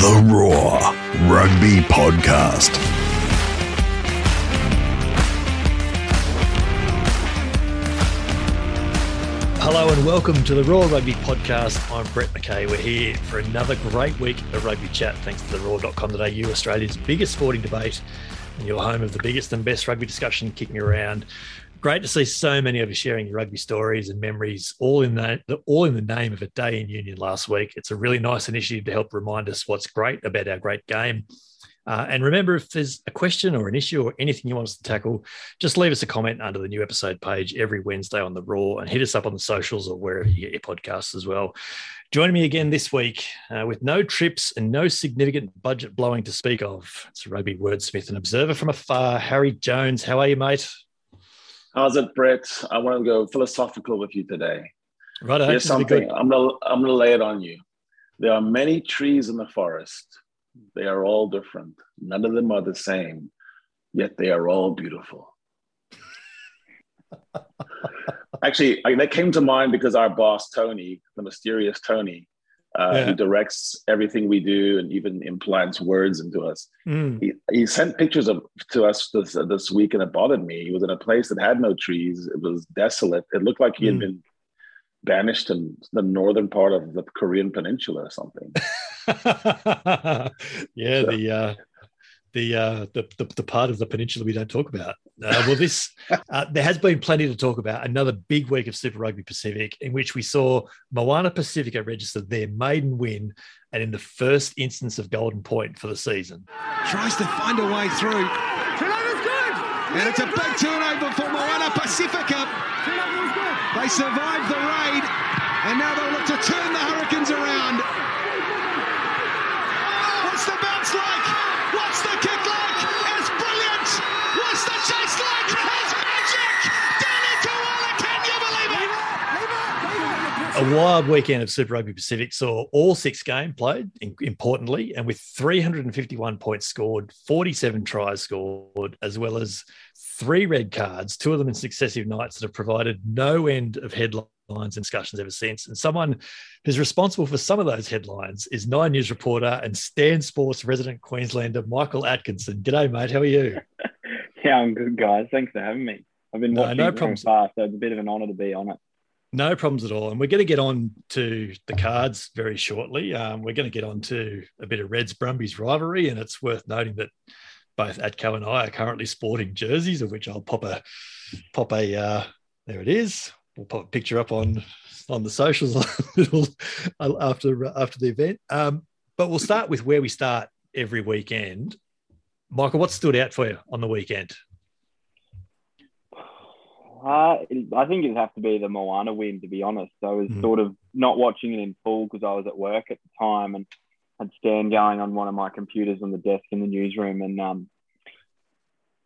The Roar Rugby Podcast. Hello and welcome to the Roar Rugby Podcast. I'm Brett McKay. We're here for another great week of rugby chat thanks to the roar.com.au, Australia's biggest sporting debate and your home of the biggest and best rugby discussion kicking around. Great to see so many of you sharing your rugby stories and memories, all in the all in the name of a day in union last week. It's a really nice initiative to help remind us what's great about our great game uh, and remember, if there's a question or an issue or anything you want us to tackle, just leave us a comment under the new episode page every Wednesday on the Roar and hit us up on the socials or wherever you get your podcasts as well. Joining me again this week uh, with no trips and no significant budget blowing to speak of. It's rugby wordsmith and observer from afar, Harry Jones. How are you, mate? How's it, Brett? I want to go philosophical with you today. Right. Here's something. I'm gonna I'm gonna lay it on you. There are many trees in the forest they are all different. None of them are the same, yet they are all beautiful. Actually, I, that came to mind because our boss, Tony, the mysterious Tony, uh, yeah. who directs everything we do and even implants words into us. Mm. He, he, sent pictures of to us this, uh, this week and it bothered me. He was in a place that had no trees. It was desolate. It looked like he had mm. been banished in the northern part of the Korean peninsula or something. yeah, the, uh, the, uh, the, the the part of the peninsula we don't talk about. Uh, well, this uh, there has been plenty to talk about. Another big week of Super Rugby Pacific in which we saw Moana Pacifica register their maiden win, and in the first instance of Golden Point for the season. Tries to find a way through. Turnover's good, and it's a big turnover for Moana Pacifica. They survived the raid, and now they'll look to turn the Hurricanes around. A wild weekend of Super Rugby Pacific saw all six games played, importantly, and with 351 points scored, 47 tries scored, as well as three red cards, two of them in successive nights that have provided no end of headlines and discussions ever since. And someone who's responsible for some of those headlines is Nine News reporter and Stan Sports resident Queenslander Michael Atkinson. G'day, mate. How are you? yeah, I'm good, guys. Thanks for having me. I've been watching no, no problems. fast, so it's a bit of an honour to be on it. No problems at all. And we're going to get on to the cards very shortly. Um, we're going to get on to a bit of Reds Brumbies rivalry, and it's worth noting that both Atco and I are currently sporting jerseys, of which I'll pop a pop a uh, there it is. We'll pop a picture up on on the socials after after the event. Um, but we'll start with where we start every weekend. Michael, what stood out for you on the weekend? Uh, I think it'd have to be the Moana win, to be honest. I was mm. sort of not watching it in full because I was at work at the time, and had Stan going on one of my computers on the desk in the newsroom and um,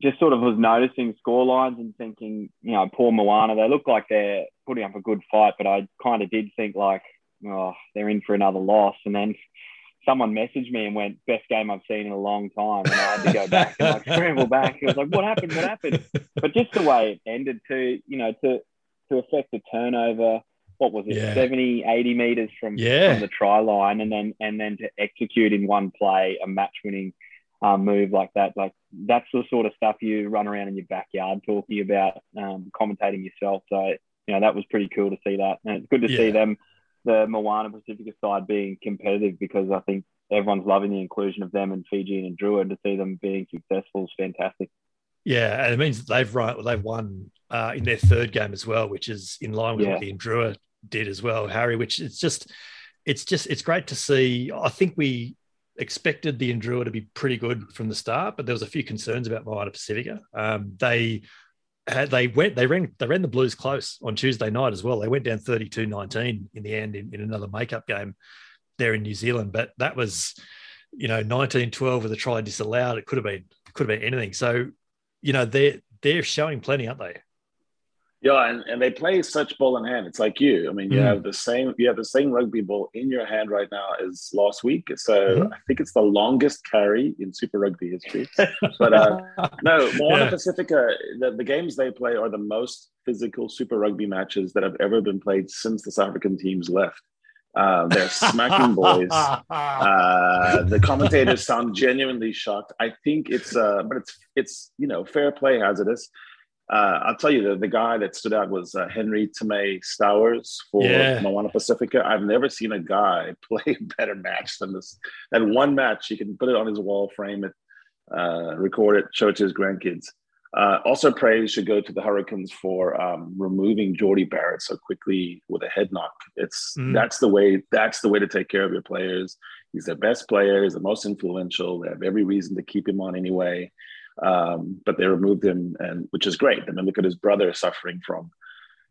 just sort of was noticing score lines and thinking, you know, poor Moana, they look like they're putting up a good fight, but I kind of did think like, oh, they're in for another loss. And then someone messaged me and went, best game I've seen in a long time. And I had to go back and like scramble back. It was like, what happened? What happened? But just the way it ended to, you know, to, to affect the turnover, what was it, yeah. 70, 80 meters from, yeah. from the try line, and then and then to execute in one play a match winning um, move like that. Like that's the sort of stuff you run around in your backyard talking about, um, commentating yourself. So you know that was pretty cool to see that, and it's good to yeah. see them, the Moana Pacifica side being competitive because I think everyone's loving the inclusion of them and Fiji and Drua, and to see them being successful is fantastic. Yeah, and it means they've run, they've won uh, in their third game as well, which is in line with yeah. what the Drua did as well, Harry. Which it's just, it's just, it's great to see. I think we expected the Drua to be pretty good from the start, but there was a few concerns about Moana Pacifica. Um, they had, they went they ran they ran the Blues close on Tuesday night as well. They went down 32-19 in the end in, in another makeup game there in New Zealand, but that was you know 19-12 with a try disallowed. It could have been could have been anything. So you know they're they're showing plenty, aren't they? Yeah, and, and they play such ball in hand. It's like you. I mean, you mm. have the same you have the same rugby ball in your hand right now as last week. So mm-hmm. I think it's the longest carry in Super Rugby history. but uh, no, Moana yeah. Pacifica, the, the games they play are the most physical Super Rugby matches that have ever been played since the South African teams left. Uh, they're smacking boys. Uh, the commentators sound genuinely shocked. I think it's, uh, but it's it's you know fair play hazardous. Uh, I'll tell you the, the guy that stood out was uh, Henry Time-Stowers for yeah. Moana Pacifica. I've never seen a guy play a better match than this. That one match, he can put it on his wall, frame it, uh, record it, show it to his grandkids. Uh, also, praise should go to the Hurricanes for um, removing Jordie Barrett so quickly with a head knock. It's mm. that's the way. That's the way to take care of your players. He's their best player. He's the most influential. They have every reason to keep him on anyway, um, but they removed him, and which is great. I mean, look at his brother suffering from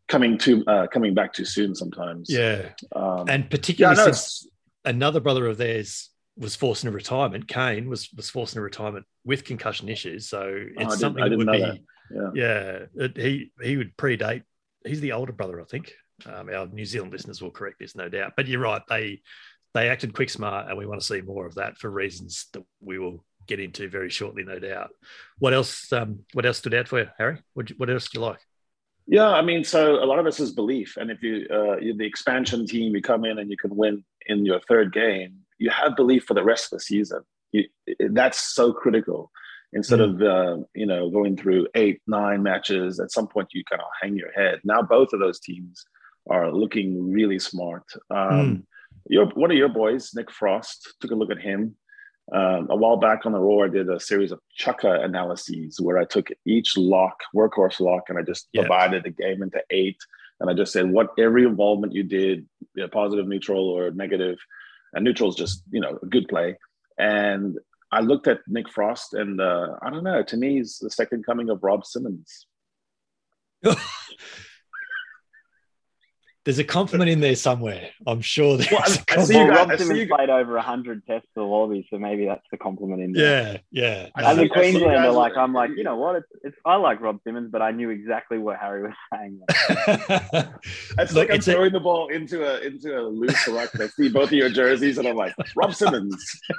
coming to uh, coming back too soon sometimes. Yeah, um, and particularly yeah, no, since another brother of theirs was forced into retirement. Kane was was forced into retirement with concussion issues. So oh, it's oh, something that would be, that. yeah, yeah it, he he would predate. He's the older brother, I think. Um, our New Zealand listeners will correct this, no doubt. But you're right. They they acted quick, smart, and we want to see more of that for reasons that we will get into very shortly, no doubt. What else? Um, what else stood out for you, Harry? What, what else do you like? Yeah, I mean, so a lot of this is belief, and if you uh, you're the expansion team, you come in and you can win in your third game you have belief for the rest of the season. You, that's so critical. Instead mm. of uh, you know going through eight, nine matches, at some point you kind of hang your head. Now both of those teams are looking really smart. Um, mm. Your one of your boys, Nick Frost, took a look at him um, a while back on the Roar. I did a series of Chukka analyses where I took each lock, workhorse lock, and I just yeah. divided the game into eight. And I just said what every involvement you did, positive, neutral, or negative, and neutral is just you know a good play. And I looked at Nick Frost, and uh, I don't know. To me, he's the second coming of Rob Simmons. There's a compliment in there somewhere. I'm sure there's well, I, I see you guys, Rob Simmons played over 100 tests for the Lobby, so maybe that's the compliment in there. Yeah, yeah. As a Queenslander, like I'm like, you know what? It's, it's, I like Rob Simmons, but I knew exactly what Harry was saying. it's Look, like I'm throwing a... the ball into a into a loose rock. I see both of your jerseys, and I'm like, Rob Simmons.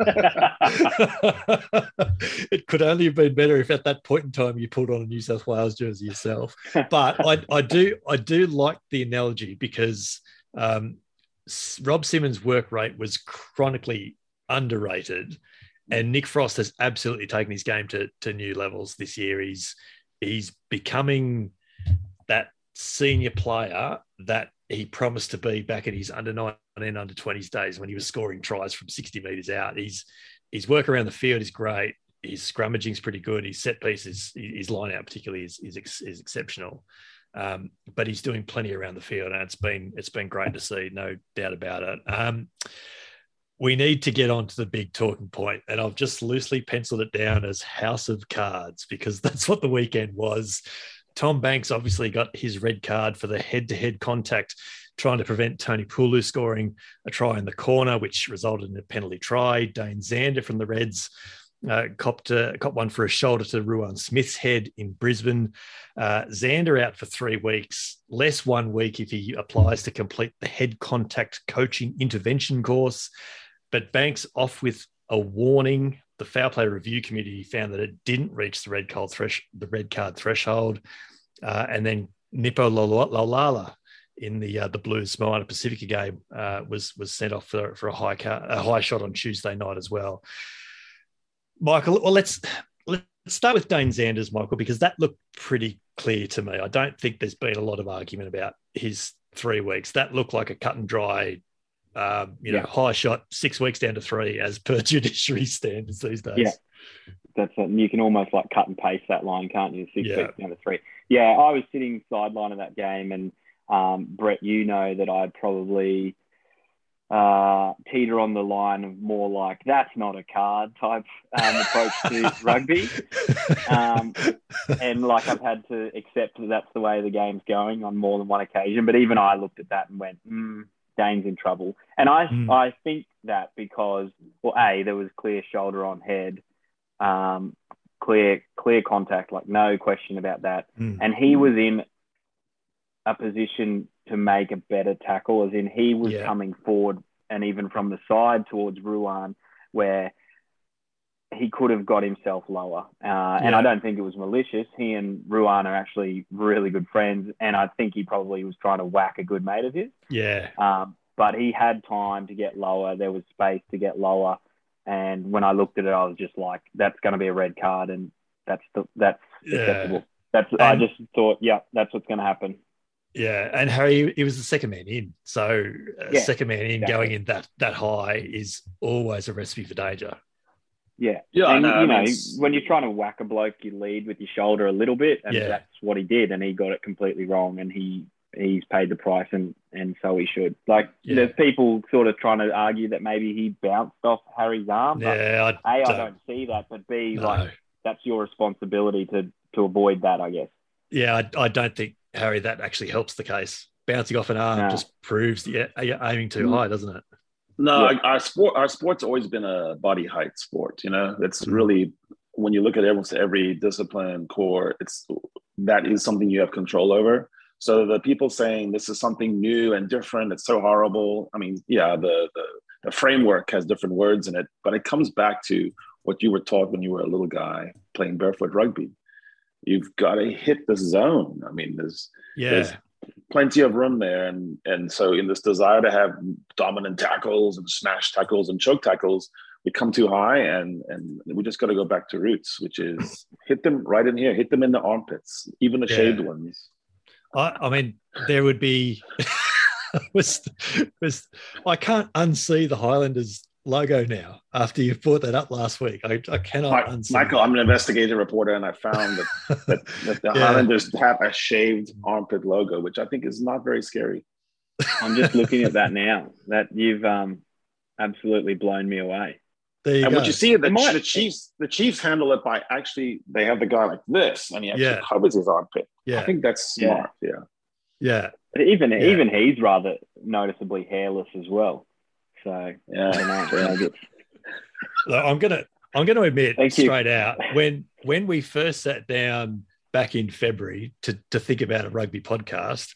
it could only have been better if at that point in time you pulled on a New South Wales jersey yourself. But I, I do I do like the analogy because because um, Rob Simmons' work rate was chronically underrated, and Nick Frost has absolutely taken his game to, to new levels this year. He's he's becoming that senior player that he promised to be back in his under nine and under 20s days when he was scoring tries from 60 meters out. He's his work around the field is great. His scrummaging is pretty good. His set pieces, his line out particularly is, is, is exceptional. Um, but he's doing plenty around the field, and it's been it's been great to see, no doubt about it. Um, we need to get on to the big talking point, and I've just loosely penciled it down as House of Cards because that's what the weekend was. Tom Banks obviously got his red card for the head-to-head contact, trying to prevent Tony Pulu scoring a try in the corner, which resulted in a penalty try. Dane Zander from the Reds uh, copped, uh, one for a shoulder to Ruan Smith's head in Brisbane. Uh, Zander out for three weeks, less one week if he applies to complete the head contact coaching intervention course. But Banks off with a warning. The foul play review committee found that it didn't reach the red card, thresh- the red card threshold. Uh, and then Nepo Laulala in the uh, the Blues Moana Pacifica game uh, was was sent off for, for a high car, a high shot on Tuesday night as well. Michael, well, let's let's start with Dane Zanders, Michael, because that looked pretty clear to me. I don't think there's been a lot of argument about his three weeks. That looked like a cut and dry, um, you know, yeah. high shot, six weeks down to three, as per judiciary standards these days. Yeah, that's it. And you can almost like cut and paste that line, can't you? Six yeah. weeks down to three. Yeah, I was sitting sideline of that game, and um, Brett, you know that I'd probably uh, teeter on the line of more like that's not a card type um, approach to rugby. Um, and like I've had to accept that that's the way the game's going on more than one occasion. But even I looked at that and went, mm, Dane's in trouble. And I, mm. I think that because, well, A, there was clear shoulder on head, um, clear, clear contact, like no question about that. Mm. And he was in a position to make a better tackle, as in he was yeah. coming forward and even from the side towards Ruan, where he could have got himself lower. Uh, yeah. And I don't think it was malicious. He and Ruan are actually really good friends, and I think he probably was trying to whack a good mate of his. Yeah. Um, but he had time to get lower. There was space to get lower. And when I looked at it, I was just like, that's going to be a red card. And that's the, that's yeah. acceptable. That's, and, I just thought, yeah, that's what's going to happen. Yeah, and Harry, he was the second man in. So uh, yeah, second man in exactly. going in that that high is always a recipe for danger. Yeah, yeah. And, know, you know, when you're trying to whack a bloke, you lead with your shoulder a little bit, and yeah. that's what he did, and he got it completely wrong, and he he's paid the price, and and so he should. Like, yeah. there's people sort of trying to argue that maybe he bounced off Harry's arm. Yeah, I, a, don't. I don't see that, but B, no. like that's your responsibility to to avoid that, I guess. Yeah, I, I don't think Harry, that actually helps the case. Bouncing off an arm yeah. just proves that you're aiming too mm. high, doesn't it? No, yeah. our sport, our sport's always been a body height sport. You know, it's mm. really when you look at almost every discipline core, it's that is something you have control over. So the people saying this is something new and different, it's so horrible. I mean, yeah, the, the the framework has different words in it, but it comes back to what you were taught when you were a little guy playing barefoot rugby you've got to hit the zone. I mean, there's yeah. there's plenty of room there, and and so in this desire to have dominant tackles and smash tackles and choke tackles, we come too high, and and we just got to go back to roots, which is hit them right in here, hit them in the armpits, even the yeah. shaved ones. I, I mean, there would be. was, was I can't unsee the Highlanders logo now after you brought that up last week. I, I cannot. My, Michael, I'm an investigative reporter, and I found that, that, that the yeah. Highlanders have a shaved armpit logo, which I think is not very scary. I'm just looking at that now. That you've um, absolutely blown me away. and go. what you see, the, the Chiefs, the Chiefs handle it by actually they have the guy like this, and he actually yeah. covers his armpit. Yeah, I think that's smart. Yeah, yeah. yeah. even yeah. even he's rather noticeably hairless as well. So yeah, I'm gonna I'm gonna admit Thank straight you. out when when we first sat down back in February to to think about a rugby podcast,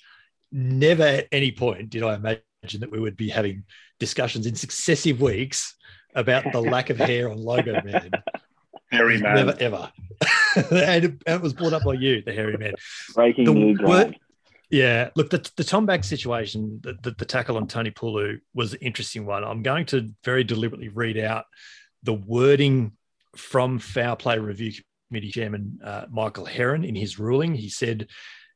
never at any point did I imagine that we would be having discussions in successive weeks about the lack of hair on logo man. Hairy man. Never ever. and it was brought up by you, the hairy man. Breaking the new ground. Yeah, look, the, the Tom Banks situation, the, the, the, tackle on Tony Pulu was an interesting one. I'm going to very deliberately read out the wording from Foul Play Review Committee Chairman uh, Michael Heron in his ruling. He said,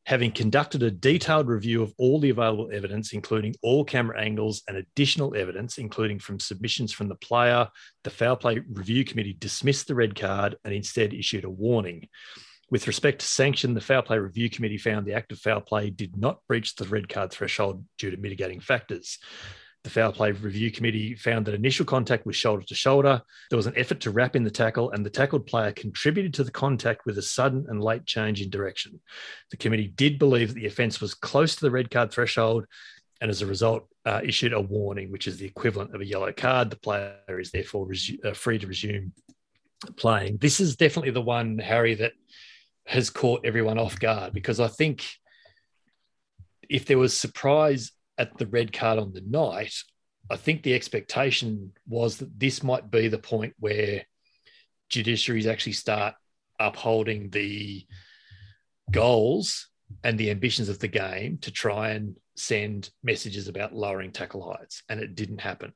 having conducted a detailed review of all the available evidence, including all camera angles and additional evidence, including from submissions from the player, the Foul Play Review Committee dismissed the red card and instead issued a warning. With respect to sanction, the Foul Play Review Committee found the act of foul play did not breach the red card threshold due to mitigating factors. The Foul Play Review Committee found that initial contact was shoulder to shoulder. There was an effort to wrap in the tackle, and the tackled player contributed to the contact with a sudden and late change in direction. The committee did believe that the offence was close to the red card threshold, and as a result, uh, issued a warning, which is the equivalent of a yellow card. The player is therefore resu- uh, free to resume playing. This is definitely the one, Harry, that has caught everyone off guard because I think if there was surprise at the red card on the night, I think the expectation was that this might be the point where judiciaries actually start upholding the goals and the ambitions of the game to try and send messages about lowering tackle heights. And it didn't happen.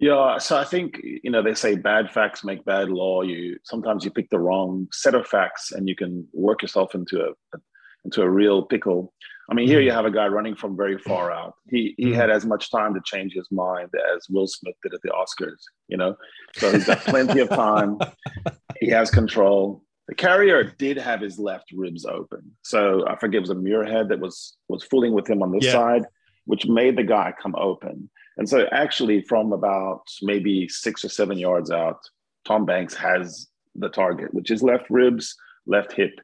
Yeah, so I think you know they say bad facts make bad law. You sometimes you pick the wrong set of facts and you can work yourself into a, into a real pickle. I mean, here you mm-hmm. have a guy running from very far out. He he mm-hmm. had as much time to change his mind as Will Smith did at the Oscars. You know, so he's got plenty of time. He has control. The carrier did have his left ribs open, so I forget it was a Muirhead that was was fooling with him on this yeah. side, which made the guy come open. And so, actually, from about maybe six or seven yards out, Tom Banks has the target, which is left ribs, left hip.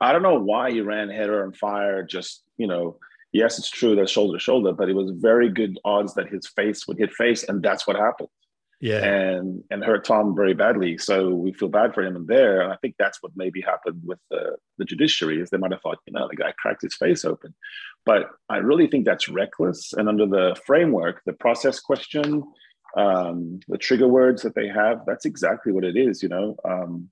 I don't know why he ran header and fire. Just you know, yes, it's true that shoulder to shoulder, but it was very good odds that his face would hit face, and that's what happened. Yeah, and and hurt Tom very badly. So we feel bad for him in there, and I think that's what maybe happened with the the judiciary is they might have thought, you know, the guy cracked his face open. But I really think that's reckless. And under the framework, the process question, um, the trigger words that they have, that's exactly what it is. You know, um,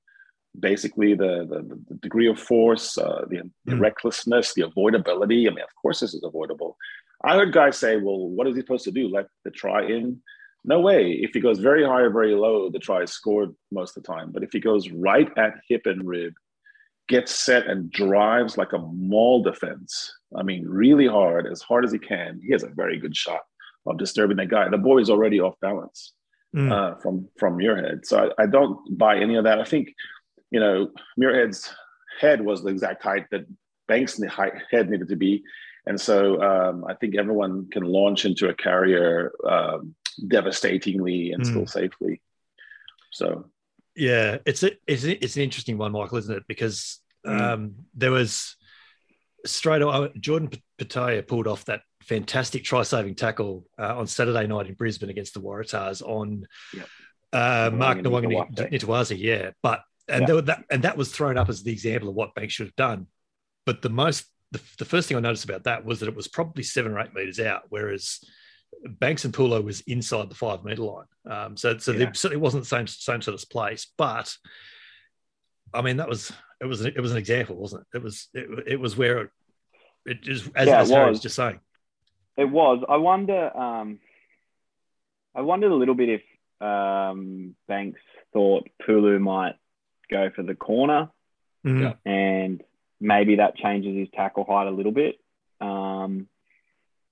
basically the, the, the degree of force, uh, the, the mm. recklessness, the avoidability. I mean, of course, this is avoidable. I heard guys say, "Well, what is he supposed to do? Let the try in?" No way. If he goes very high or very low, the try is scored most of the time. But if he goes right at hip and rib, gets set and drives like a maul defense, I mean, really hard, as hard as he can, he has a very good shot of disturbing that guy. The boy is already off balance mm. uh, from from Muirhead. So I, I, don't buy any of that. I think, you know, Muirhead's head was the exact height that Banks' head needed to be. And so um, I think everyone can launch into a carrier um, devastatingly and mm. still safely. So, yeah, it's a, it's a, it's an interesting one, Michael, isn't it? Because mm. um, there was straight away Jordan Petaia pulled off that fantastic try-saving tackle uh, on Saturday night in Brisbane against the Waratahs on yep. uh, Mark Nawaqanitawase. Yeah, but and yep. that and that was thrown up as the example of what Banks should have done. But the most the, the first thing I noticed about that was that it was probably seven or eight meters out, whereas Banks and Paulo was inside the five meter line. Um, so so yeah. certainly wasn't the same same sort of place, but I mean that was it was it was an example, wasn't it? It was it, it was where it, it is as, yeah, as Harry was just saying. It was. I wonder. Um, I wondered a little bit if um, Banks thought Pulu might go for the corner, mm-hmm. and maybe that changes his tackle height a little bit. Um,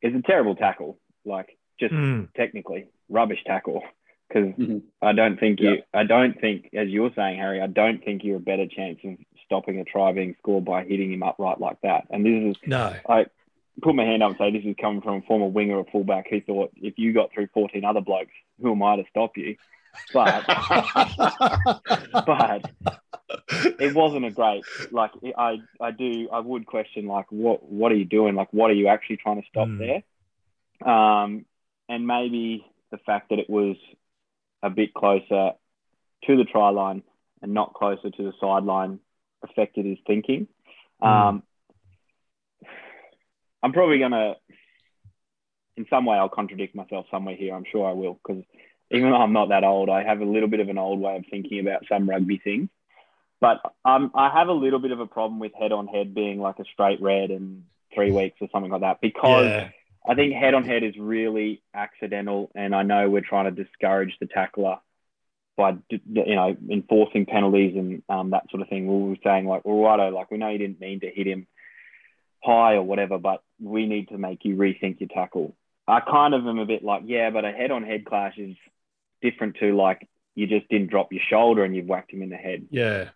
it's a terrible tackle, like just mm. technically rubbish tackle. Because mm-hmm. I don't think you, yeah. I don't think, as you're saying, Harry, I don't think you're a better chance of stopping a try being scored by hitting him upright like that. And this is no, I put my hand up and say this is coming from a former winger or fullback who thought if you got through 14 other blokes, who am I to stop you? But but it wasn't a great like I I do I would question like what what are you doing like what are you actually trying to stop mm. there um and maybe the fact that it was a bit closer to the try line and not closer to the sideline affected his thinking mm. um I'm probably gonna in some way I'll contradict myself somewhere here I'm sure I will because even though I'm not that old, I have a little bit of an old way of thinking about some rugby things. But um, I have a little bit of a problem with head on head being like a straight red and three weeks or something like that because yeah. I think head on head is really accidental. And I know we're trying to discourage the tackler by you know enforcing penalties and um, that sort of thing. We were saying like, well, righto, like we know you didn't mean to hit him high or whatever, but we need to make you rethink your tackle. I kind of am a bit like, yeah, but a head on head clash is different to like you just didn't drop your shoulder and you've whacked him in the head. Yeah.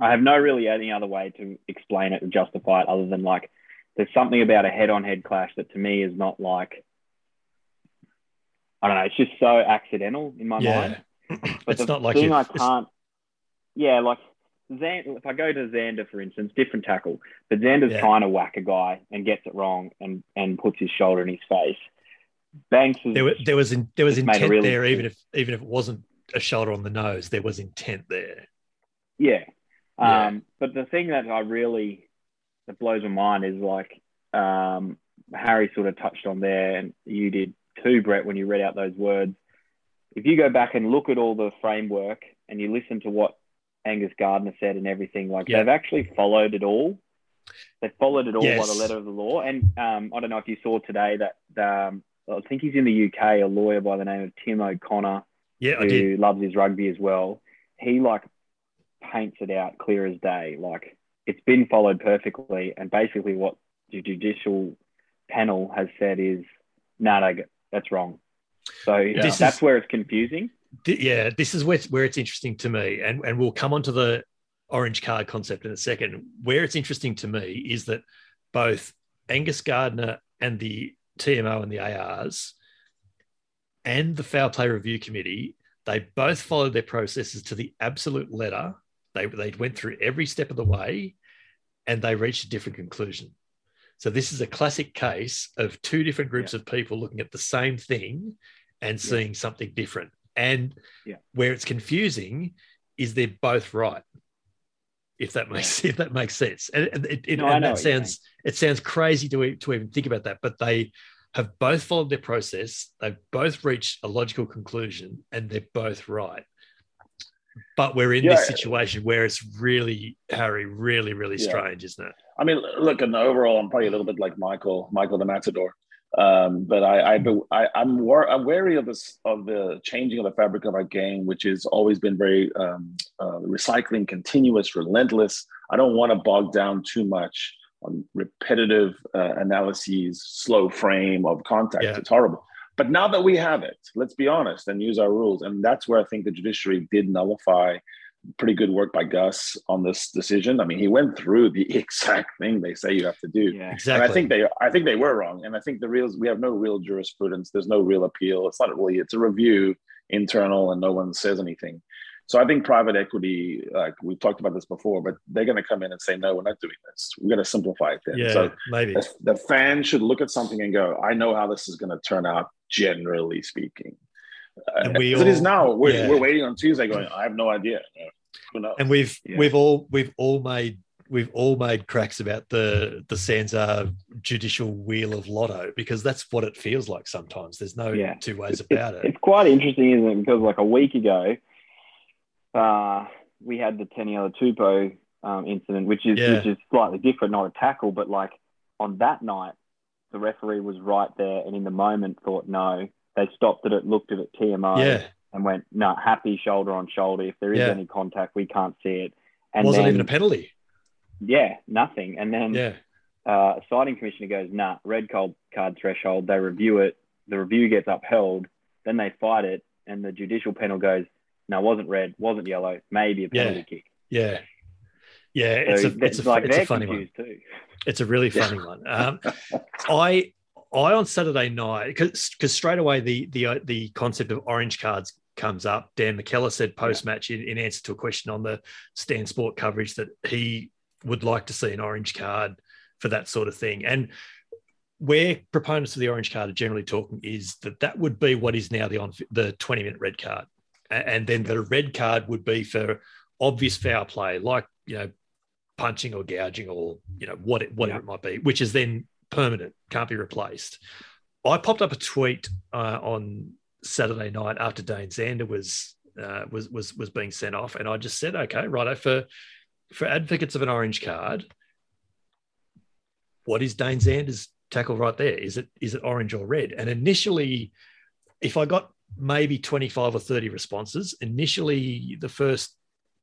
I have no really any other way to explain it or justify it other than like there's something about a head on head clash that to me is not like I don't know, it's just so accidental in my yeah. mind. But it's not like thing I can't yeah, like Zan, if I go to Zander, for instance, different tackle, but Zander's yeah. trying to whack a guy and gets it wrong and, and puts his shoulder in his face. Banks there, was, there was in, there was intent really there, even if even if it wasn't a shoulder on the nose, there was intent there. Yeah, yeah. Um, but the thing that I really that blows my mind is like um, Harry sort of touched on there, and you did too, Brett, when you read out those words. If you go back and look at all the framework and you listen to what Angus Gardner said and everything, like yeah. they've actually followed it all. They followed it all yes. by the letter of the law. And um, I don't know if you saw today that um, I think he's in the UK, a lawyer by the name of Tim O'Connor, yeah, who loves his rugby as well. He like paints it out clear as day. Like it's been followed perfectly, and basically what the judicial panel has said is, no, no, that's wrong. So yeah. that's is, where it's confusing. Yeah, this is where it's, where it's interesting to me, and and we'll come on to the orange card concept in a second. Where it's interesting to me is that both Angus Gardner and the TMO and the ARs and the foul play review committee, they both followed their processes to the absolute letter. They, they went through every step of the way and they reached a different conclusion. So this is a classic case of two different groups yeah. of people looking at the same thing and seeing something different. And yeah. where it's confusing is they're both right if that makes if that makes sense. And, it, it, no, and that sounds it sounds crazy to to even think about that, but they have both followed their process. They've both reached a logical conclusion, and they're both right. But we're in yeah. this situation where it's really Harry, really, really yeah. strange, isn't it? I mean, look, the overall, I'm probably a little bit like Michael, Michael the Matador. Um, but I, I, I I'm, war- I'm wary of this of the changing of the fabric of our game, which has always been very um, uh, recycling, continuous, relentless. I don't want to bog down too much on repetitive uh, analyses, slow frame of contact. Yeah. It's horrible. But now that we have it, let's be honest and use our rules. And that's where I think the judiciary did nullify pretty good work by Gus on this decision. I mean, he went through the exact thing they say you have to do. Yeah, exactly. And I think they, I think they were wrong. And I think the real, we have no real jurisprudence. There's no real appeal. It's not really. It's a review internal, and no one says anything. So I think private equity, like we've talked about this before, but they're going to come in and say, no, we're not doing this. We're going to simplify it. Then. Yeah, so maybe the, the fan should look at something and go, I know how this is going to turn out, generally speaking. Uh, we all, it is now. We're, yeah. we're waiting on Tuesday, going. I have no idea. Who knows? And we've yeah. we've all we've all made we've all made cracks about the the SANZAAR judicial wheel of lotto because that's what it feels like sometimes. There's no yeah. two ways about it. It's quite interesting, isn't it? Because like a week ago, uh, we had the Taniela Tupou um, incident, which is yeah. which is slightly different, not a tackle, but like on that night, the referee was right there, and in the moment thought no. They stopped at it, looked at it, TMO, yeah. and went no, happy shoulder on shoulder. If there is yeah. any contact, we can't see it. And wasn't then, even a penalty. Yeah, nothing. And then yeah. uh, a citing commissioner goes, nah, red card threshold. They review it. The review gets upheld. Then they fight it, and the judicial panel goes, no, wasn't red, wasn't yellow, maybe a penalty yeah. kick. Yeah. Yeah, it's a it's a, like it's a funny one. Too. It's a really funny one. Um, I I on Saturday night because because straight away the the uh, the concept of orange cards comes up. Dan McKellar said post match in, in answer to a question on the Stan Sport coverage that he would like to see an orange card for that sort of thing. And where proponents of the orange card are generally talking is that that would be what is now the on the 20 minute red card and then the red card would be for obvious foul play, like you know, punching or gouging or you know what it, whatever yeah. it might be, which is then permanent, can't be replaced. I popped up a tweet uh, on Saturday night after Dane Zander was uh, was was was being sent off, and I just said, okay, righto for for advocates of an orange card. What is Dane Zander's tackle right there? Is it is it orange or red? And initially, if I got maybe 25 or 30 responses. Initially, the first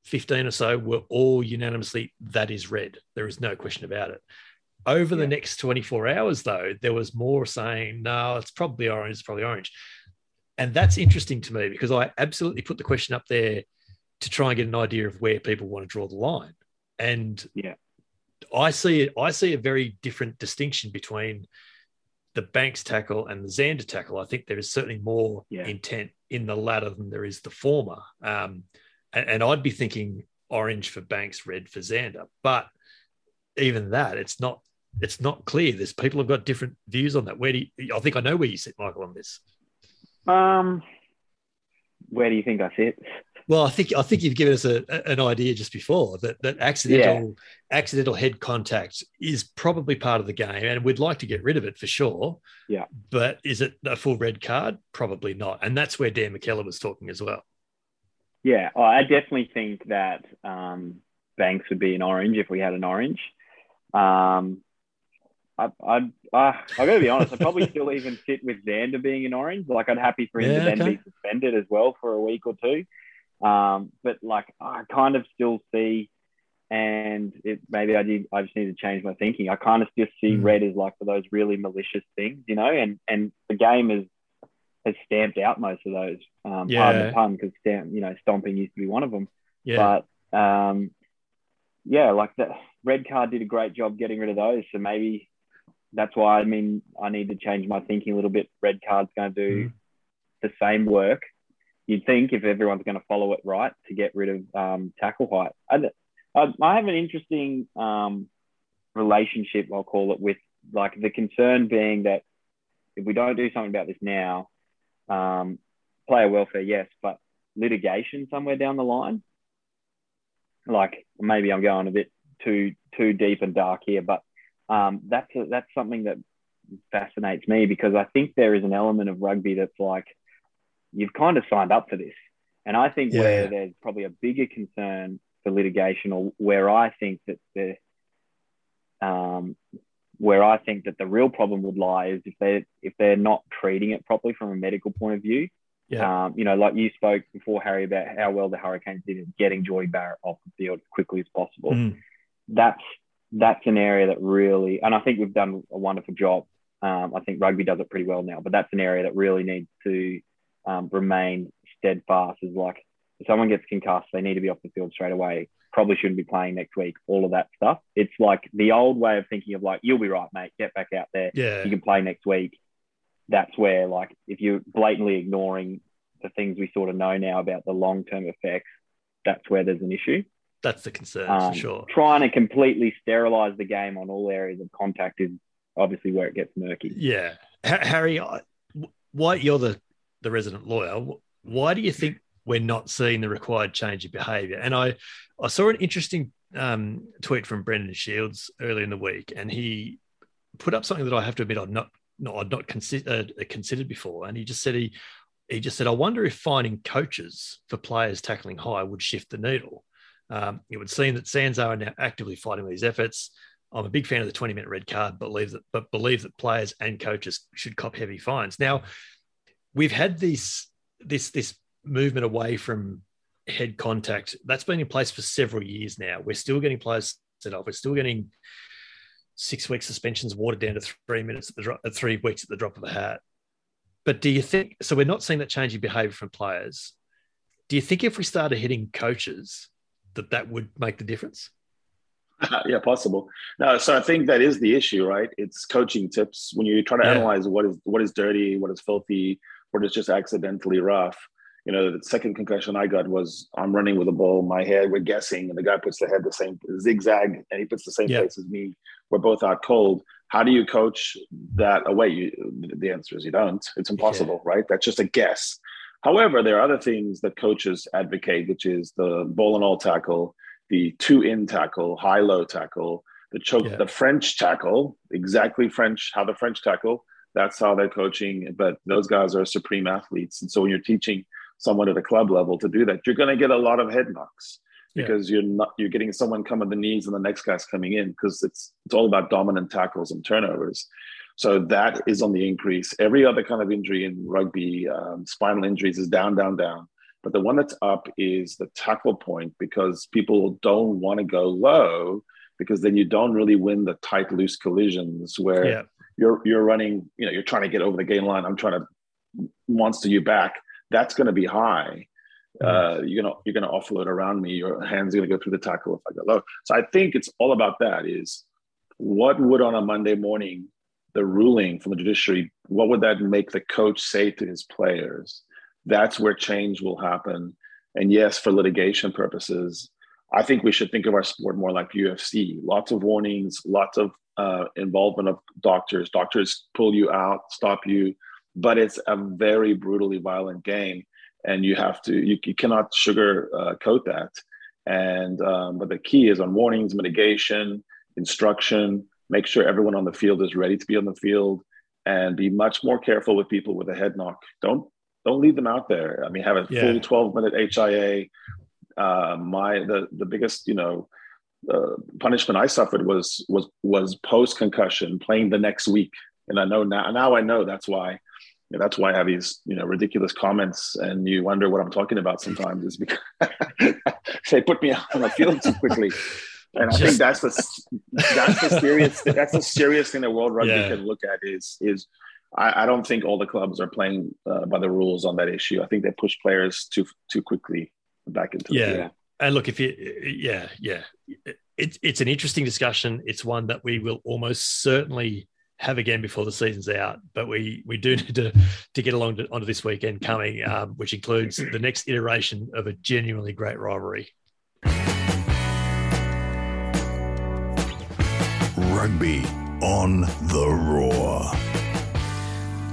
15 or so were all unanimously that is red. There is no question about it. Over yeah. the next 24 hours, though, there was more saying, no, it's probably orange, it's probably orange. And that's interesting to me because I absolutely put the question up there to try and get an idea of where people want to draw the line. And yeah, I see it, I see a very different distinction between the Banks tackle and the Zander tackle, I think there is certainly more yeah. intent in the latter than there is the former. Um, and, and, I'd be thinking orange for Banks, red for Zander. But even that, it's not it's not clear. There's people have got different views on that. Where do you, I think I know where you sit, Michael, on this? Um, where do you think I sit? Well, I think I think you've given us a, an idea just before that that accidental yeah. accidental head contact is probably part of the game, and we'd like to get rid of it for sure. Yeah, but is it a full red card? Probably not, and that's where Dan McKellar was talking as well. Yeah, I definitely think that um, Banks would be an orange if we had an orange. Um, I, I'd, uh, I gotta be honest. I'd probably still even sit with Zander being an orange. Like, I'd happy for him yeah, to then okay. be suspended as well for a week or two. Um, but like I kind of still see, and it, maybe I did. I just need to change my thinking. I kind of just see mm. red as like for those really malicious things, you know. And and the game is has stamped out most of those. Um, yeah. Pardon the pun, because stamp, you know, stomping used to be one of them. Yeah. But um, yeah, like the red card did a great job getting rid of those. So maybe that's why I mean I need to change my thinking a little bit. Red card's going to do mm. the same work you'd think if everyone's going to follow it right to get rid of um, tackle height. I, I, have an interesting um, relationship, I'll call it, with like the concern being that if we don't do something about this now, um, player welfare, yes, but litigation somewhere down the line. Like maybe I'm going a bit too too deep and dark here, but um, that's a, that's something that fascinates me because I think there is an element of rugby that's like you've kind of signed up for this. And I think yeah. where there's probably a bigger concern for litigation, or where I think that the um, where I think that the real problem would lie is if they if they're not treating it properly from a medical point of view. Yeah. Um, you know, like you spoke before, Harry, about how well the Hurricanes did in getting Jordie Barrett off the field as quickly as possible. Mm. That's that's an area that really, and I think we've done a wonderful job. Um, I think rugby does it pretty well now, but that's an area that really needs to um, remain steadfast. Is like if someone gets concussed, they need to be off the field straight away. Probably shouldn't be playing next week. All of that stuff. It's like the old way of thinking of like, you'll be right, mate. Get back out there. Yeah. You can play next week. That's where like if you're blatantly ignoring the things we sort of know now about the long term effects, that's where there's an issue. That's the concern um, for sure. Trying to completely sterilize the game on all areas of contact is obviously where it gets murky. Yeah, Harry, why you're the the resident lawyer? Why do you think we're not seeing the required change of behaviour? And I I saw an interesting um, tweet from Brendan Shields earlier in the week, and he put up something that I have to admit I'd not not I'd not considered uh, considered before, and he just said he he just said I wonder if finding coaches for players tackling high would shift the needle. Um, it would seem that SANZAAR are now actively fighting these efforts. I'm a big fan of the 20 minute red card, believe that, but believe that players and coaches should cop heavy fines. Now, we've had this this this movement away from head contact that's been in place for several years now. We're still getting players set off. We're still getting six week suspensions watered down to three minutes at the drop, three weeks at the drop of a hat. But do you think so? We're not seeing that changing behaviour from players. Do you think if we started hitting coaches, that that would make the difference? yeah, possible. No, so I think that is the issue, right? It's coaching tips when you try to yeah. analyze what is what is dirty, what is filthy, what is just accidentally rough. You know, the second concussion I got was I'm running with a ball, my head, we're guessing, and the guy puts the head the same zigzag, and he puts the same yeah. place as me. We're both out cold. How do you coach that away? You, the answer is you don't. It's impossible, yeah. right? That's just a guess. However, there are other things that coaches advocate, which is the ball and all tackle, the two in tackle, high low tackle, the choke, yeah. the French tackle, exactly French, how the French tackle. That's how they're coaching. But those guys are supreme athletes. And so when you're teaching someone at a club level to do that, you're going to get a lot of head knocks because yeah. you're not you're getting someone come on the knees and the next guy's coming in because it's it's all about dominant tackles and turnovers. So that is on the increase. Every other kind of injury in rugby, um, spinal injuries is down, down, down. But the one that's up is the tackle point because people don't want to go low because then you don't really win the tight, loose collisions where yeah. You're you're running, you know, you're trying to get over the gain line. I'm trying to monster you back. That's going to be high. Uh, you're gonna you're gonna offload around me. Your hands are gonna go through the tackle if I go low. So I think it's all about that. Is what would on a Monday morning the ruling from the judiciary, what would that make the coach say to his players? That's where change will happen. And yes, for litigation purposes, I think we should think of our sport more like UFC. Lots of warnings, lots of uh, involvement of doctors. Doctors pull you out, stop you, but it's a very brutally violent game, and you have to you, you cannot sugar uh, coat that. And um, but the key is on warnings, mitigation, instruction, make sure everyone on the field is ready to be on the field and be much more careful with people with a head knock. Don't don't leave them out there. I mean, have a yeah. full 12 minute HIA. Uh, my the the biggest you know uh, punishment I suffered was was was post concussion playing the next week, and I know now now I know that's why. You know, that's why I have these, you know, ridiculous comments, and you wonder what I'm talking about sometimes. Is because they put me on the field too quickly. And I think that's the that's the serious that's the serious thing that World Rugby yeah. can look at is is I, I, don't think all the clubs are playing uh, by the rules on that issue. I think they push players too too quickly back into yeah. The and look, if you yeah yeah, it's it's an interesting discussion. It's one that we will almost certainly have again before the season's out. But we we do need to to get along to, onto this weekend coming, um, which includes the next iteration of a genuinely great rivalry. Rugby on the Roar.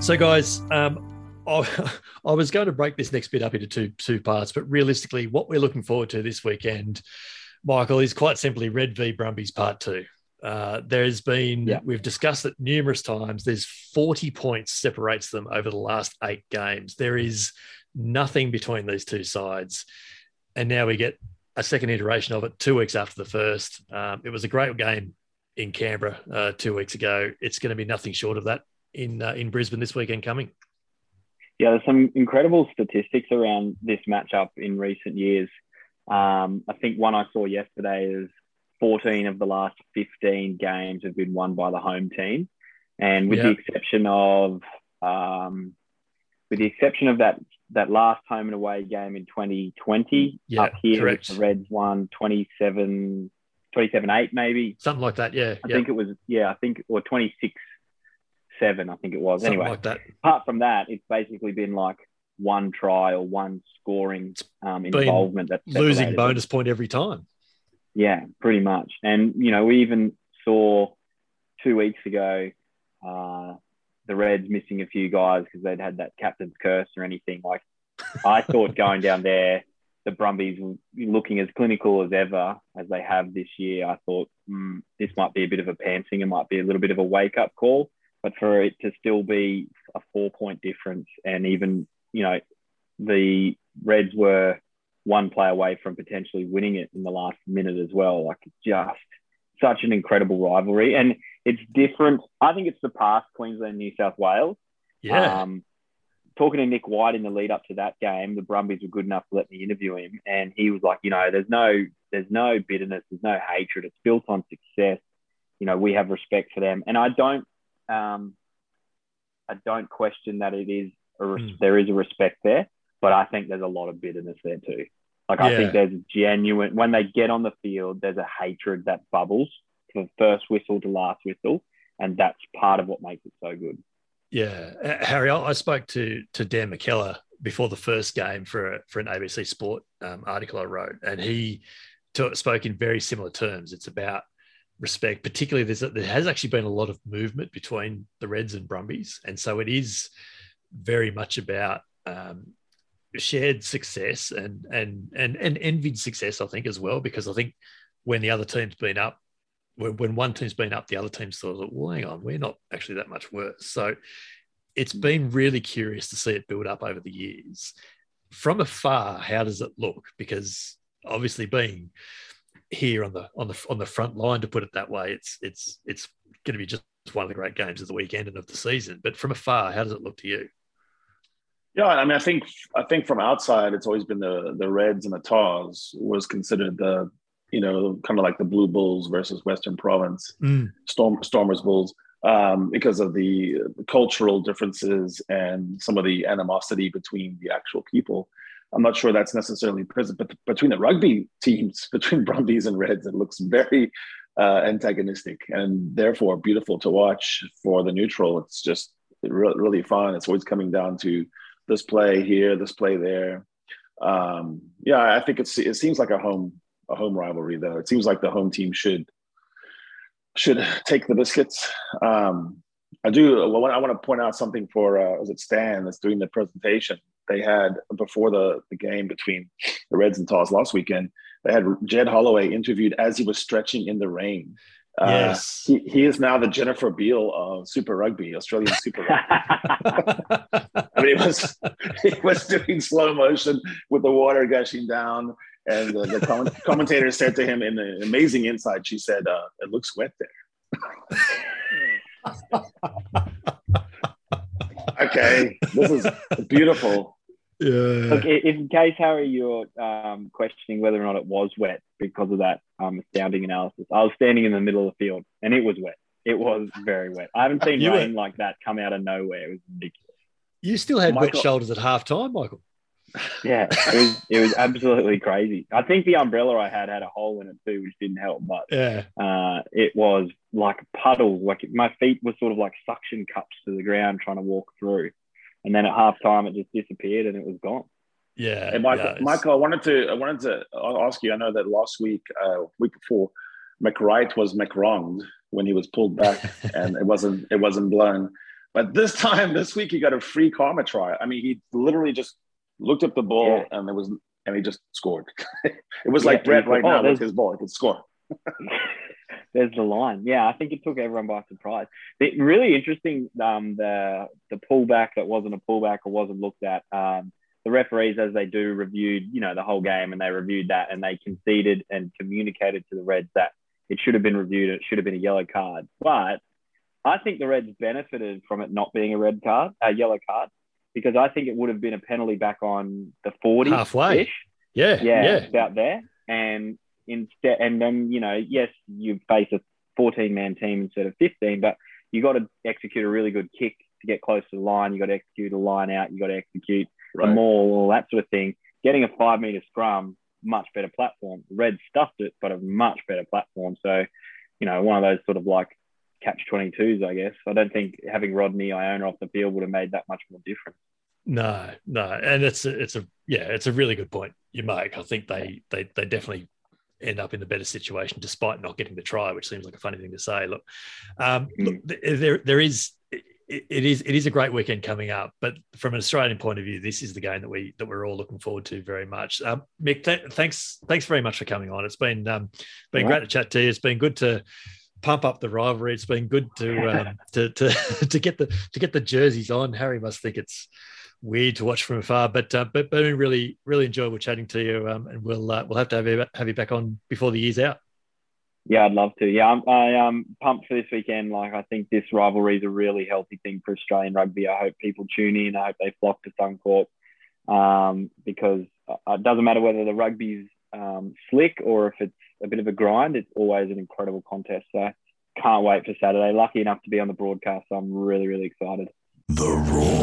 So, guys, um, I, I, was going to break this next bit up into two two parts, but realistically, what we're looking forward to this weekend, Michael, is quite simply Red v Brumbies Part Two. Uh, there's been yeah. we've discussed it numerous times. There's 40 points separates them over the last eight games. There is nothing between these two sides, and now we get a second iteration of it two weeks after the first. Um, it was a great game in Canberra uh, two weeks ago. It's going to be nothing short of that in uh, in Brisbane this weekend coming. Yeah, there's some incredible statistics around this matchup in recent years. Um, I think one I saw yesterday is 14 of the last 15 games have been won by the home team, and with yep. the exception of um, with the exception of that that last home and away game in 2020 yeah, up here correct. the Reds won 27 27 8 maybe something like that yeah I think it was yeah I think or 26 7 I think it was something anyway like apart from that it's basically been like one try or one scoring um, involvement that losing bonus point every time yeah pretty much and you know we even saw two weeks ago uh, the Reds missing a few guys because they'd had that captain's curse or anything. Like I thought going down there, the Brumbies looking as clinical as ever as they have this year. I thought mm, this might be a bit of a pantsing. It might be a little bit of a wake up call, but for it to still be a four point difference and even you know the Reds were one play away from potentially winning it in the last minute as well. Like it's just such an incredible rivalry. And it's different. I think it's the past Queensland, New South Wales. Yeah. Um, talking to Nick White in the lead up to that game, the Brumbies were good enough to let me interview him, and he was like, you know, there's no there's no bitterness, there's no hatred. It's built on success. You know, we have respect for them, and I don't um, I don't question that it is a res- mm. there is a respect there, but I think there's a lot of bitterness there too. Like yeah. I think there's genuine when they get on the field, there's a hatred that bubbles from first whistle to last whistle, and that's part of what makes it so good. Yeah, uh, Harry, I spoke to to Dan McKellar before the first game for a, for an ABC Sport um, article I wrote, and he t- spoke in very similar terms. It's about respect, particularly there's there has actually been a lot of movement between the Reds and Brumbies, and so it is very much about um, shared success and and and and envied success, I think as well, because I think when the other team's been up when one team's been up, the other team's thought, well, hang on, we're not actually that much worse. So it's been really curious to see it build up over the years. From afar, how does it look? Because obviously, being here on the on the on the front line, to put it that way, it's it's it's going to be just one of the great games of the weekend and of the season. But from afar, how does it look to you? Yeah, I mean, I think I think from outside, it's always been the the Reds and the Tahs was considered the you know, kind of like the Blue Bulls versus Western Province, mm. Storm, Stormers Bulls, um, because of the, the, cultural differences and some of the animosity between the actual people. I'm not sure that's necessarily present, but between the rugby teams, between Brumbies and Reds, it looks very uh, antagonistic and therefore beautiful to watch for the neutral. It's just really, fun. It's always coming down to this play here, this play there. Um, yeah, I think it's it seems like a home a home rivalry, though. It seems like the home team should should take the biscuits. Um, I do. I want to point out something for uh, was it Stan that's doing the presentation. They had before the the game between the Reds and Tahs last weekend. They had Jed Holloway interviewed as he was stretching in the rain. Uh, yes, he, he is now the Jennifer Beal of Super Rugby, Australian Super Rugby. I mean, he was he was doing slow motion with the water gushing down and the, the commentator said to him in an amazing insight, she said, uh, "It looks wet there." okay, this is beautiful. Yeah. Look, in case Harry, you're um, questioning whether or not it was wet because of that um, astounding analysis, I was standing in the middle of the field and it was wet. It was very wet. I haven't seen rain were... like that come out of nowhere. It was ridiculous. You still had Michael... wet shoulders at half time, Michael yeah, it was it was absolutely crazy. I think the umbrella I had had a hole in it too, which didn't help. But yeah, uh, it was like puddles. Like my feet were sort of like suction cups to the ground trying to walk through, and then at half time it just disappeared and it was gone. Yeah, hey, Michael, yeah, Michael, I wanted to I wanted to ask you. I know that last week, uh, week before, McWright was McWronged when he was pulled back and it wasn't it wasn't blown. But this time, this week, he got a free karma try. I mean, he literally just looked up the ball, yeah. and there was and he just scored. it was like Brett right oh, now with his ball; he could score. There's the line. Yeah, I think it took everyone by surprise. It, really interesting. Um, the the pullback that wasn't a pullback or wasn't looked at. Um, the referees, as they do, reviewed you know the whole game, and they reviewed that, and they conceded and communicated to the Reds that it should have been reviewed. It should have been a yellow card. But I think the Reds benefited from it not being a red card, a yellow card, because I think it would have been a penalty back on the 40 halfway. Yeah, yeah, yeah, about there. And instead, and then you know, yes, you face a 14 man team instead of 15, but you got to execute a really good kick to get close to the line. You got to execute a line out. You got to execute right. a maul, all that sort of thing. Getting a five meter scrum, much better platform. red stuffed it, but a much better platform. So, you know, one of those sort of like catch 22s, I guess. I don't think having Rodney Iona off the field would have made that much more difference. No, no, and it's a, it's a yeah, it's a really good point you make. I think they they they definitely end up in the better situation despite not getting the try, which seems like a funny thing to say. Look, um, look hmm. there there is it is it is a great weekend coming up, but from an Australian point of view, this is the game that we that we're all looking forward to very much. Um, Mick, th- thanks thanks very much for coming on. It's been um, been great to chat to you. It's been good to pump up the rivalry. It's been good to um, to to to get the to get the jerseys on. Harry must think it's weird to watch from afar, but uh, but been really really enjoyable chatting to you, um, and we'll uh, we'll have to have you have you back on before the year's out. Yeah, I'd love to. Yeah, I'm I, um pumped for this weekend. Like I think this rivalry is a really healthy thing for Australian rugby. I hope people tune in. I hope they flock to Suncorp um, because uh, it doesn't matter whether the rugby's um, slick or if it's a bit of a grind. It's always an incredible contest. So can't wait for Saturday. Lucky enough to be on the broadcast. So I'm really really excited. The Roar.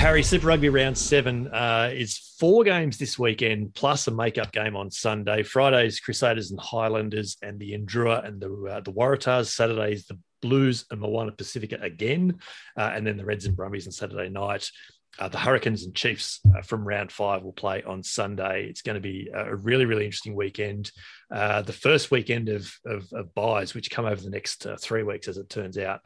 Harry, Super Rugby round seven uh, is four games this weekend, plus a make-up game on Sunday. Fridays, Crusaders and Highlanders, and the Endrua and the uh, the Waratahs. Saturdays, the Blues and Moana Pacifica again, uh, and then the Reds and Brumbies on Saturday night. Uh, the Hurricanes and Chiefs uh, from round five will play on Sunday. It's going to be a really, really interesting weekend. Uh, the first weekend of, of, of buys, which come over the next uh, three weeks, as it turns out.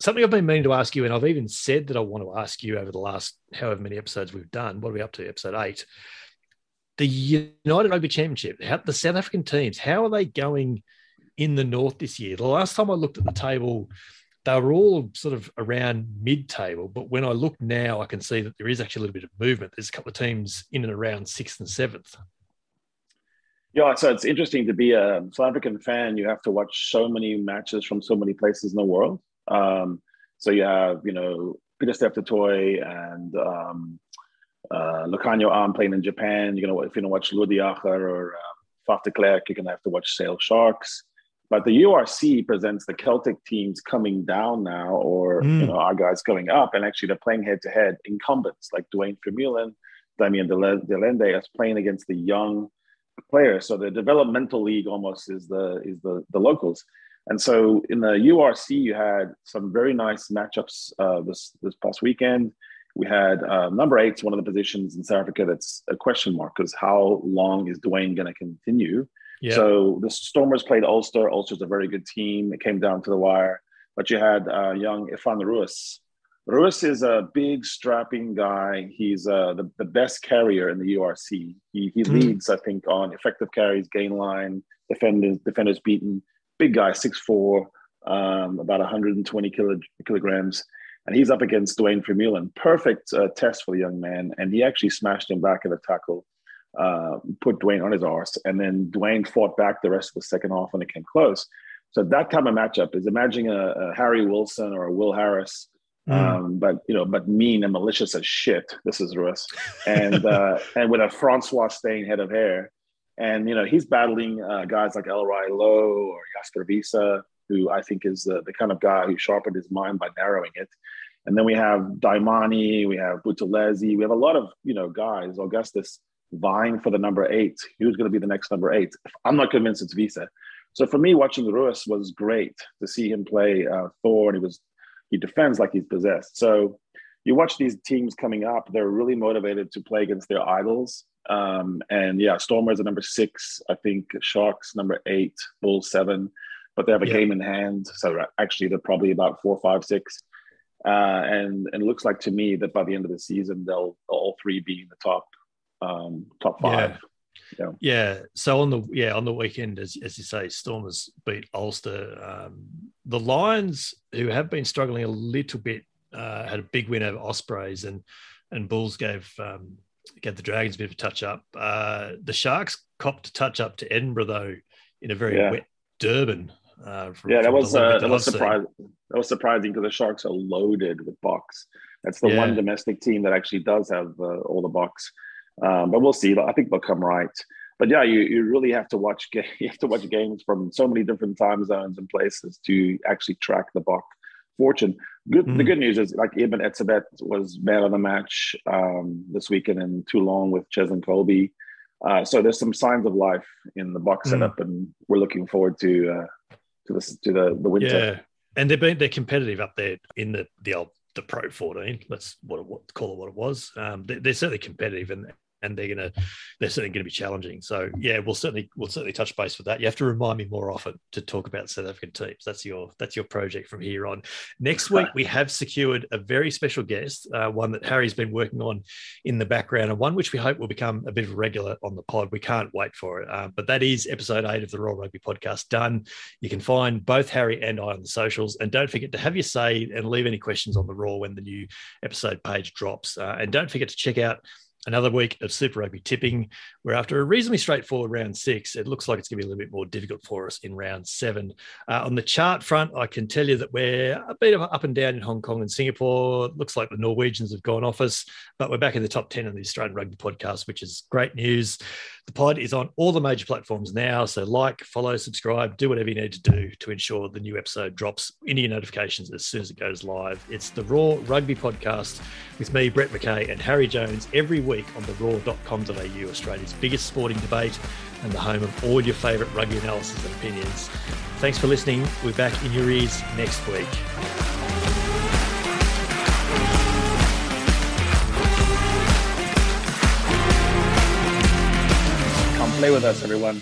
Something I've been meaning to ask you, and I've even said that I want to ask you over the last however many episodes we've done. What are we up to? Episode eight. The United Rugby Championship, how, the South African teams, how are they going in the North this year? The last time I looked at the table, they were all sort of around mid-table, but when I look now, I can see that there is actually a little bit of movement. There's a couple of teams in and around sixth and seventh. Yeah, so it's interesting to be a South African fan. You have to watch so many matches from so many places in the world. Um, so you have, you know, Peter Toit and um, uh, Lukhanyo Am playing in Japan. You're gonna if you're gonna watch Louis or um, Faf de Klerk, you're gonna have to watch Sale Sharks. But the URC presents the Celtic teams coming down now, or mm. you know our guys going up, and actually they're playing head to head incumbents like Duane Vermeulen, Damian de Allende as playing against the young players. So the developmental league almost is the is the the locals. And so in the URC, you had some very nice matchups uh, this this past weekend. We had uh, number eight, one of the positions in South Africa that's a question mark because how long is Duane going to continue? Yeah. So the Stormers played Ulster. Ulster's a very good team. It came down to the wire. But you had uh, young Evan Roos. Roos is a big, strapping guy. He's uh, the, the best carrier in the URC. He, he mm. leads, I think, on effective carries, gain line, defenders, defenders beaten. Big guy, 6'4", um, about 120 kilo, kilograms. And he's up against Duane Vermeulen. Perfect uh, test for the young man. And he actually smashed him back in a tackle uh, put Duane on his arse, and then Duane fought back the rest of the second half when it came close. So that kind of matchup is imagining a, a Harry Wilson or a Will Harris, mm. um, but you know, but mean and malicious as shit. This is Roos, and uh, and with a Francois Steyn head of hair, and you know he's battling uh, guys like Elrigh Louw or Jasper Wiese, who I think is the, the kind of guy who sharpened his mind by narrowing it. And then we have Dayimani, we have Buthelezi, we have a lot of you know guys. Augustus vying for the number eight. Who's going to be the next number eight? I'm not convinced it's Wiese. So for me, watching Roos was great to see him play uh, Thor, and he was he defends like he's possessed. So you watch these teams coming up; they're really motivated to play against their idols. Um, and yeah, Stormers are number six, I think. Sharks number eight, Bulls seven, but they have a yeah. game in hand. So actually, they're probably about four, five, six. Uh, and, and it looks like to me that by the end of the season, they'll all three be in the top um, top five. Yeah. yeah. yeah. So on the yeah on the weekend, as, as you say, Stormers beat Ulster. Um, the Lions, who have been struggling a little bit, uh, had a big win over Ospreys, and and Bulls gave um, gave the Dragons a bit of a touch up. Uh, the Sharks copped a touch up to Edinburgh though in a very yeah. wet Durban. Uh, from, yeah, that was uh, that was surprising. That was surprising because the Sharks are loaded with Boks. That's the yeah. one domestic team that actually does have uh, all the Boks. Um, but we'll see. I think they'll come right. But yeah, you, you really have to watch you have to watch games from so many different time zones and places to actually track the Bok fortune. Good. Mm. The good news is like Eben Etzebeth was man of the match um, this weekend in Toulon with Cheslin Kolbe. Uh, so there's some signs of life in the Bok mm. setup, and we're looking forward to uh, to the to the, the winter. Yeah, and they've been they're competitive up there in the the old the Pro 14. Let's what, what call it what it was. Um, they, are certainly competitive, and and they're gonna they're certainly going to be challenging. So yeah, we'll certainly we'll certainly touch base with that. You have to remind me more often to talk about South African teams. That's your that's your project from here on. Next week we have secured a very special guest, uh, one that Harry's been working on in the background, and one which we hope will become a bit of a regular on the pod. We can't wait for it, uh, but that is episode eight of the Roar Rugby Podcast done. You can find both Harry and I on the socials, and don't forget to have your say and leave any questions on the Roar when the new episode page drops, uh, and don't forget to check out another week of Super Rugby tipping, where after a reasonably straightforward round six, it looks like it's going to be a little bit more difficult for us in round seven. Uh, on the chart front, I can tell you that we're a bit of up and down in Hong Kong and Singapore. It looks like the Norwegians have gone off us, but we're back in the top 10 of the Australian Rugby podcast, which is great news. The pod is on all the major platforms now. So, like, follow, subscribe, do whatever you need to do to ensure the new episode drops into your notifications as soon as it goes live. It's the Roar Rugby Podcast with me, Brett McKay, and Harry Jones every week on the roar.com.au, Australia's biggest sporting debate and the home of all your favourite rugby analysis and opinions. Thanks for listening. We're back in your ears next week. Come play with us, everyone.